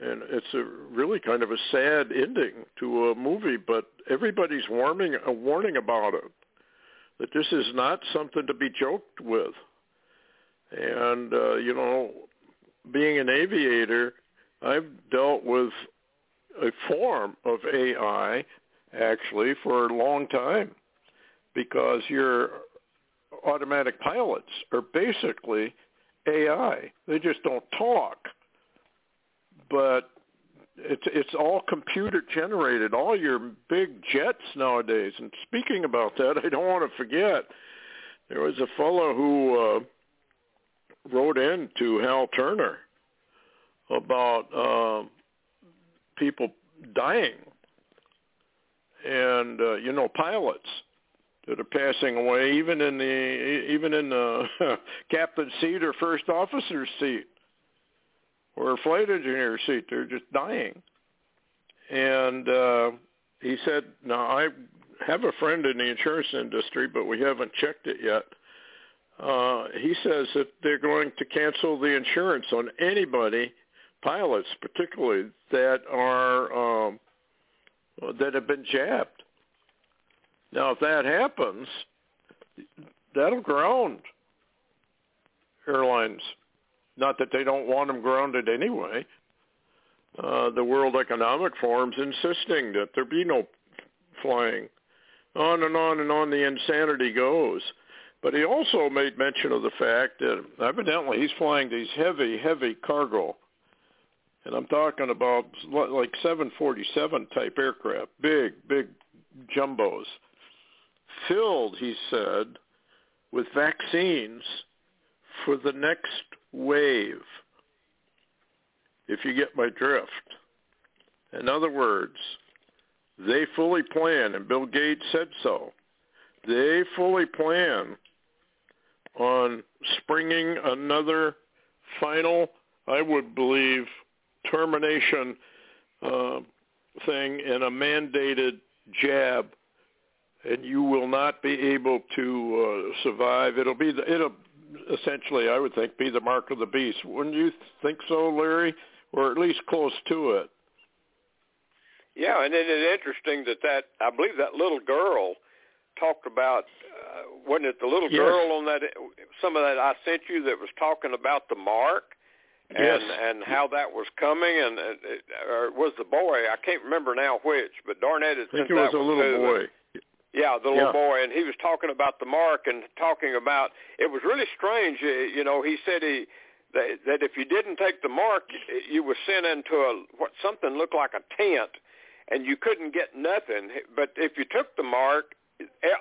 And it's a really kind of a sad ending to a movie, but everybody's warning, uh, warning about it, that this is not something to be joked with. And, uh, you know, being an aviator, I've dealt with a form of AI actually for a long time because your automatic pilots are basically AI. They just don't talk. But it's it's all computer generated. All your big jets nowadays. And speaking about that, I don't want to forget. There was a fellow who uh, wrote in to Hal Turner about uh, people dying, and uh, you know pilots that are passing away, even in the even in the captain seat or first officer's seat or flight engineer seat. They're just dying. And uh, he said, "Now I have a friend in the insurance industry, but we haven't checked it yet." Uh, he says that they're going to cancel the insurance on anybody, pilots particularly, that are um, that have been jabbed now, if that happens, that'll ground airlines. Not that they don't want them grounded anyway. Uh, the World Economic Forum's insisting that there be no flying. On and on and on the insanity goes. But he also made mention of the fact that evidently he's flying these heavy, heavy cargo. And I'm talking about like 747 type aircraft, big, big jumbos filled, he said, with vaccines for the next wave, if you get my drift. In other words, they fully plan, and Bill Gates said so, they fully plan on springing another final, I would believe, termination uh, thing in a mandated jab and you will not be able to uh, survive. It'll be the, it'll essentially, I would think, be the mark of the beast. Wouldn't you think so, Larry, or at least close to it?
Yeah, and it is interesting that that I believe that little girl talked about uh, wasn't it the little
Yes.
girl on that some of that I sent you that was talking about the mark and
Yes.
and how that was coming and uh, it, or it was the boy I can't remember now which but Darnett had
I think it was a little boy.
Yeah, the little
Yeah.
boy, and he was talking about the mark and talking about it was really strange. uh, You know, he said he that, that if you didn't take the mark, you were sent into a what something looked like a tent, and you couldn't get nothing. But if you took the mark,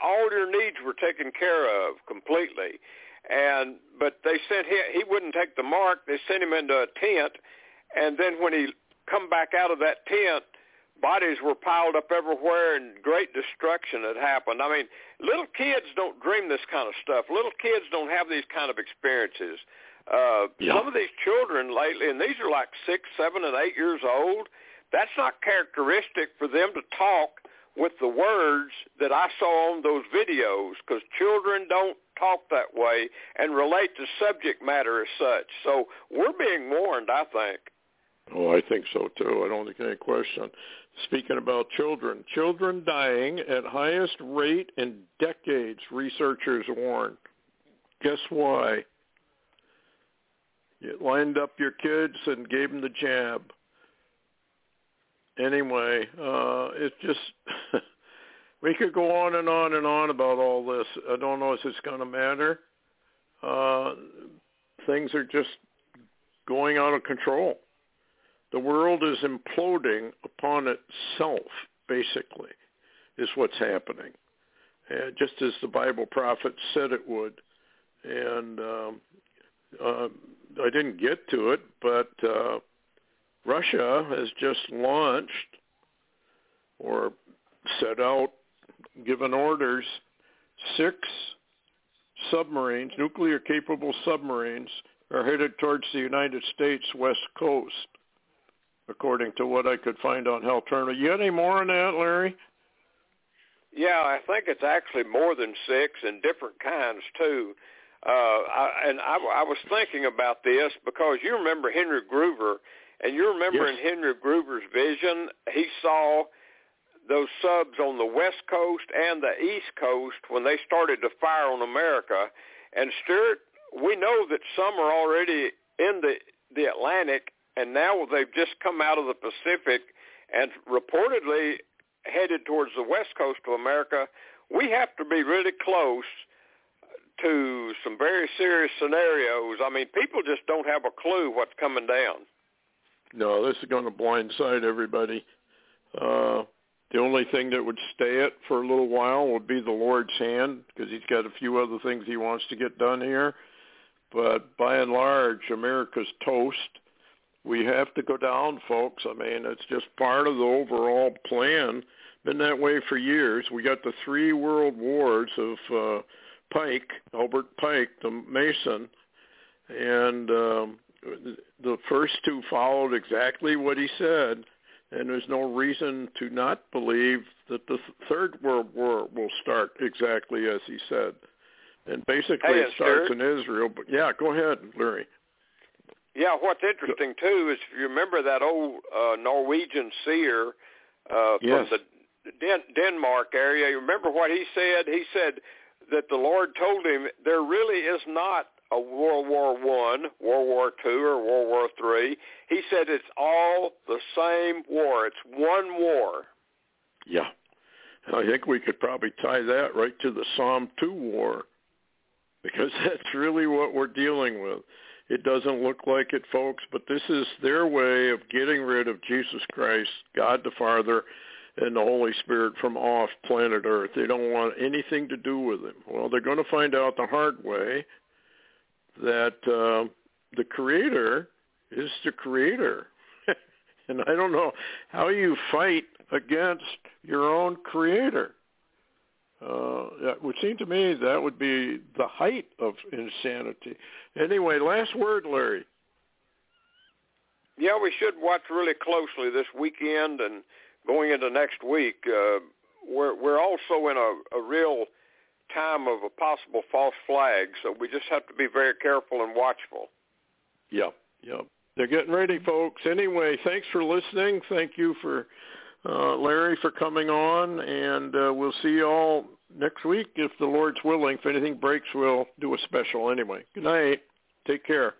all your needs were taken care of completely. And but they sent him; he wouldn't take the mark. They sent him into a tent, and then when he come back out of that tent, bodies were piled up everywhere and great destruction had happened. I mean, little kids don't dream this kind of stuff. Little kids don't have these kind of experiences. Uh,
Yeah.
Some of these children lately, and these are like six, seven, and eight years old, that's not characteristic for them to talk with the words that I saw on those videos because children don't talk that way and relate to subject matter as such. So we're being warned, I think.
Oh, I think so too. I don't think any question. Speaking about children, children dying at highest rate in decades, researchers warn. Guess why? You lined up your kids and gave them the jab. Anyway, uh, it's just we could go on and on and on about all this. I don't know if it's going to matter. Uh, things are just going out of control the world is imploding upon itself, basically, is what's happening. Uh, just as the Bible prophet said it would. And um, uh, I didn't get to it, but uh, Russia has just launched or set out, given orders, six submarines, nuclear-capable submarines, are headed towards the United States west coast according to what I could find on Hal Turner. You got any more on that, Larry?
Yeah, I think it's actually more than six and different kinds too. Uh, I, and I, I was thinking about this because you remember Henry Gruber, and you remember
Yes.
in Henry Gruber's vision, he saw those subs on the west coast and the east coast when they started to fire on America. And Stewart, we know that some are already in the the Atlantic and now they've just come out of the Pacific and reportedly headed towards the west coast of America. We have to be really close to some very serious scenarios. I mean, people just don't have a clue what's coming down.
No, this is going to blindside everybody. Uh, the only thing that would stay it for a little while would be the Lord's hand because he's got a few other things he wants to get done here. But by and large, America's toast. We have to go down, folks. I mean, it's just part of the overall plan. Been that way for years. We got the three world wars of uh, Pike, Albert Pike, the Mason, and um, the first two followed exactly what he said, and there's no reason to not believe that the third world war will start exactly as he said. And basically,
Hey,
it starts
Stewart.
in Israel. But yeah, go ahead, Larry.
Yeah, what's interesting too is if you remember that old uh, Norwegian seer uh,
Yes.
from the Den- Denmark area. You remember what he said? He said that the Lord told him there really is not a World War One, World War Two, or World War Three. He said it's all the same war. It's one war.
Yeah. And I think we could probably tie that right to the Psalm 2 war because that's really what we're dealing with. It doesn't look like it, folks, but this is their way of getting rid of Jesus Christ, God the Father, and the Holy Spirit from off planet Earth. They don't want anything to do with him. Well, they're going to find out the hard way that uh, the Creator is the Creator. and I don't know how you fight against your own Creator. Uh, that would seem to me that would be the height of insanity. Anyway, last word, Larry.
Yeah, we should watch really closely this weekend and going into next week. Uh, we're we're also in a, a real time of a possible false flag, so we just have to be very careful and watchful.
Yep, yep. They're getting ready, folks. Anyway, thanks for listening. Thank you for uh, Larry for coming on, and uh, we'll see you all next week, if the Lord's willing, if anything breaks, we'll do a special anyway. Good night. Take care.